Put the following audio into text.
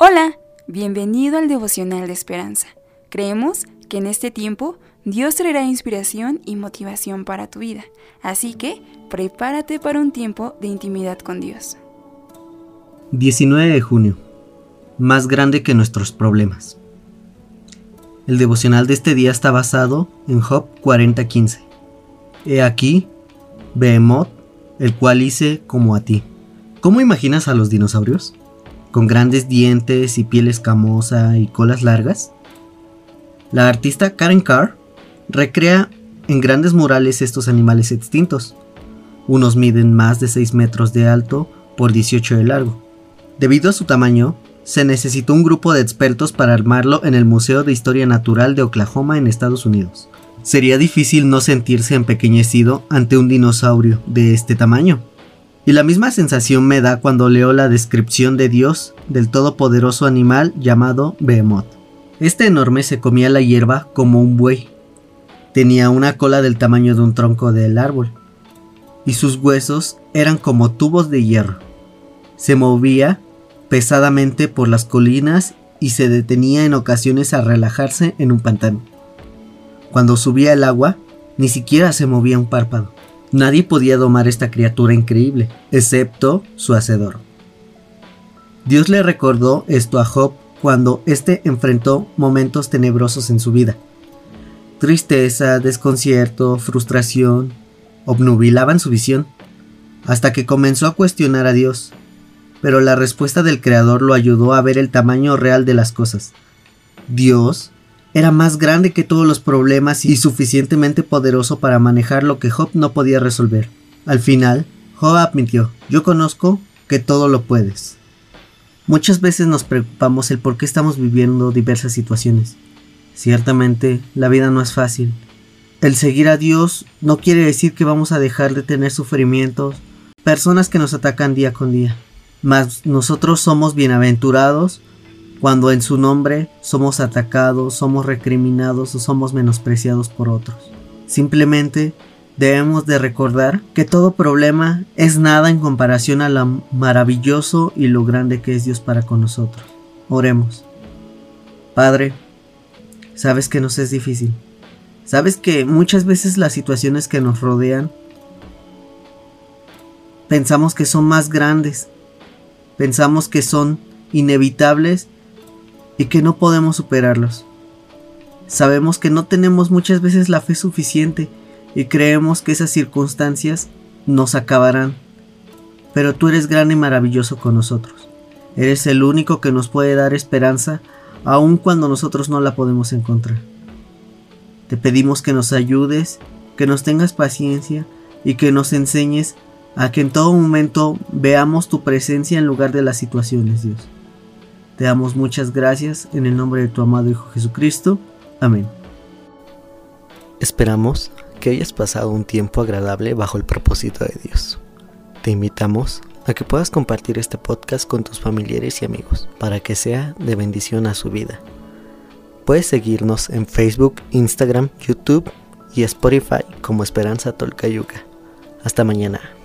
Hola, bienvenido al devocional de esperanza. Creemos que en este tiempo Dios traerá inspiración y motivación para tu vida, así que prepárate para un tiempo de intimidad con Dios. 19 de junio. Más grande que nuestros problemas. El devocional de este día está basado en Job 40:15. He aquí, Behemoth, el cual hice como a ti. ¿Cómo imaginas a los dinosaurios? Con grandes dientes y piel escamosa y colas largas. La artista Karen Carr recrea en grandes murales estos animales extintos. Unos miden más de 6 metros de alto por 18 de largo. Debido a su tamaño, se necesitó un grupo de expertos para armarlo en el Museo de Historia Natural de Oklahoma en Estados Unidos. Sería difícil no sentirse empequeñecido ante un dinosaurio de este tamaño. Y la misma sensación me da cuando leo la descripción de Dios del todopoderoso animal llamado Behemoth. Este enorme se comía la hierba como un buey. Tenía una cola del tamaño de un tronco del árbol. Y sus huesos eran como tubos de hierro. Se movía pesadamente por las colinas y se detenía en ocasiones a relajarse en un pantano. Cuando subía el agua, ni siquiera se movía un párpado. Nadie podía domar esta criatura increíble, excepto su hacedor. Dios le recordó esto a Job cuando éste enfrentó momentos tenebrosos en su vida. Tristeza, desconcierto, frustración obnubilaban su visión, hasta que comenzó a cuestionar a Dios. Pero la respuesta del Creador lo ayudó a ver el tamaño real de las cosas. Dios era más grande que todos los problemas y suficientemente poderoso para manejar lo que Job no podía resolver. Al final, Job admitió, yo conozco que todo lo puedes. Muchas veces nos preocupamos el por qué estamos viviendo diversas situaciones. Ciertamente, la vida no es fácil. El seguir a Dios no quiere decir que vamos a dejar de tener sufrimientos, personas que nos atacan día con día. Mas nosotros somos bienaventurados cuando en su nombre somos atacados, somos recriminados o somos menospreciados por otros. Simplemente debemos de recordar que todo problema es nada en comparación a lo maravilloso y lo grande que es Dios para con nosotros. Oremos. Padre, sabes que nos es difícil. Sabes que muchas veces las situaciones que nos rodean pensamos que son más grandes. Pensamos que son inevitables y que no podemos superarlos. Sabemos que no tenemos muchas veces la fe suficiente y creemos que esas circunstancias nos acabarán. Pero tú eres grande y maravilloso con nosotros. Eres el único que nos puede dar esperanza aun cuando nosotros no la podemos encontrar. Te pedimos que nos ayudes, que nos tengas paciencia y que nos enseñes a que en todo momento veamos tu presencia en lugar de las situaciones, Dios. Te damos muchas gracias en el nombre de tu amado Hijo Jesucristo. Amén. Esperamos que hayas pasado un tiempo agradable bajo el propósito de Dios. Te invitamos a que puedas compartir este podcast con tus familiares y amigos para que sea de bendición a su vida. Puedes seguirnos en Facebook, Instagram, YouTube y Spotify como Esperanza Tolcayuca. Hasta mañana.